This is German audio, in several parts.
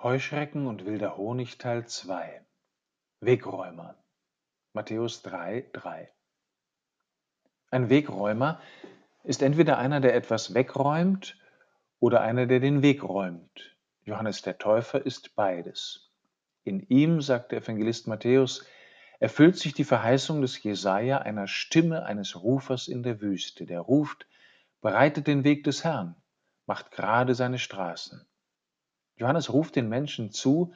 Heuschrecken und wilder Honig Teil 2 Wegräumer Matthäus 3, 3 Ein Wegräumer ist entweder einer, der etwas wegräumt oder einer, der den Weg räumt. Johannes der Täufer ist beides. In ihm, sagt der Evangelist Matthäus, erfüllt sich die Verheißung des Jesaja einer Stimme eines Rufers in der Wüste, der ruft: Bereitet den Weg des Herrn, macht gerade seine Straßen. Johannes ruft den Menschen zu,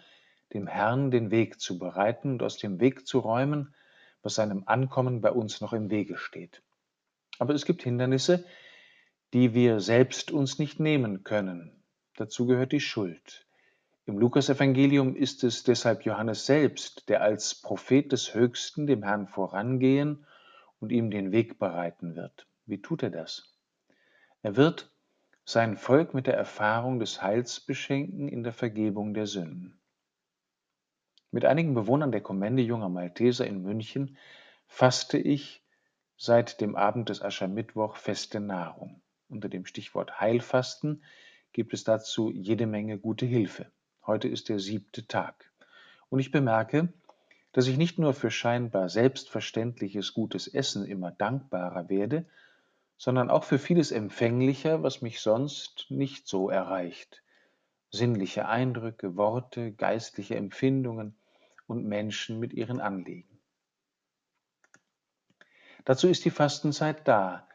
dem Herrn den Weg zu bereiten und aus dem Weg zu räumen, was seinem Ankommen bei uns noch im Wege steht. Aber es gibt Hindernisse, die wir selbst uns nicht nehmen können. Dazu gehört die Schuld. Im Lukasevangelium ist es deshalb Johannes selbst, der als Prophet des Höchsten dem Herrn vorangehen und ihm den Weg bereiten wird. Wie tut er das? Er wird sein Volk mit der Erfahrung des Heils beschenken in der Vergebung der Sünden. Mit einigen Bewohnern der Kommende junger Malteser in München fasste ich seit dem Abend des Aschermittwoch feste Nahrung. Unter dem Stichwort Heilfasten gibt es dazu jede Menge gute Hilfe. Heute ist der siebte Tag. Und ich bemerke, dass ich nicht nur für scheinbar selbstverständliches gutes Essen immer dankbarer werde, sondern auch für vieles empfänglicher, was mich sonst nicht so erreicht. Sinnliche Eindrücke, Worte, geistliche Empfindungen und Menschen mit ihren Anliegen. Dazu ist die Fastenzeit da,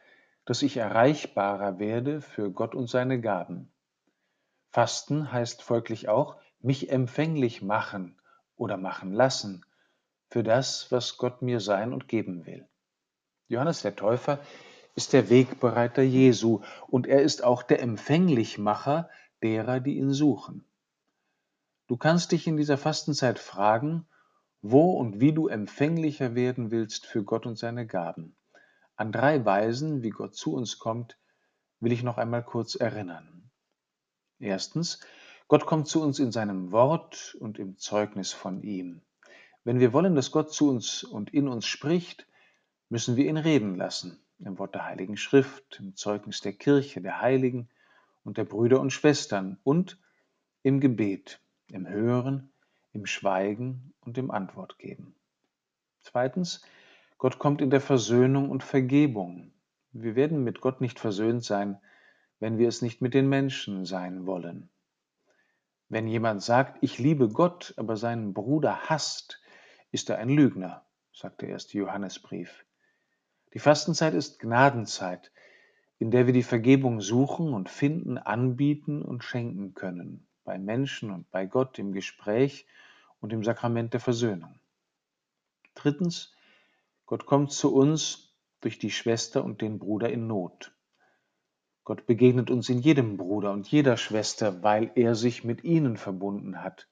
dass ich erreichbarer werde für Gott und seine Gaben. Fasten heißt folglich auch, mich empfänglich machen oder machen lassen für das, was Gott mir sein und geben will. Johannes der Täufer ist der Wegbereiter Jesu und er ist auch der Empfänglichmacher derer, die ihn suchen. Du kannst dich in dieser Fastenzeit fragen, wo und wie du empfänglicher werden willst für Gott und seine Gaben. An drei Weisen, wie Gott zu uns kommt, will ich noch einmal kurz erinnern. Erstens, Gott kommt zu uns in seinem Wort und im Zeugnis von ihm. Wenn wir wollen, dass Gott zu uns und in uns spricht, müssen wir ihn reden lassen im Wort der Heiligen Schrift, im Zeugnis der Kirche, der Heiligen und der Brüder und Schwestern und im Gebet, im Hören, im Schweigen und im Antwort geben. Zweitens, Gott kommt in der Versöhnung und Vergebung. Wir werden mit Gott nicht versöhnt sein, wenn wir es nicht mit den Menschen sein wollen. Wenn jemand sagt, ich liebe Gott, aber seinen Bruder hasst, ist er ein Lügner, sagt der erste Johannesbrief. Die Fastenzeit ist Gnadenzeit, in der wir die Vergebung suchen und finden, anbieten und schenken können, bei Menschen und bei Gott im Gespräch und im Sakrament der Versöhnung. Drittens, Gott kommt zu uns durch die Schwester und den Bruder in Not. Gott begegnet uns in jedem Bruder und jeder Schwester, weil er sich mit ihnen verbunden hat.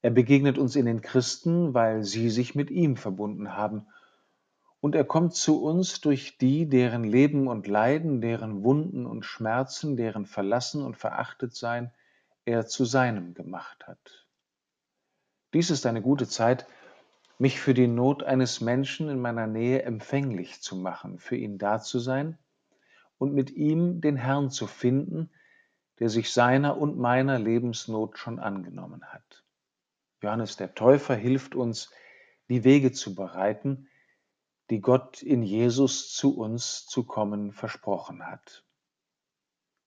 Er begegnet uns in den Christen, weil sie sich mit ihm verbunden haben und er kommt zu uns durch die, deren Leben und Leiden, deren Wunden und Schmerzen, deren Verlassen und Verachtetsein er zu seinem gemacht hat. Dies ist eine gute Zeit, mich für die Not eines Menschen in meiner Nähe empfänglich zu machen, für ihn da zu sein und mit ihm den Herrn zu finden, der sich seiner und meiner Lebensnot schon angenommen hat. Johannes der Täufer hilft uns, die Wege zu bereiten, die Gott in Jesus zu uns zu kommen versprochen hat.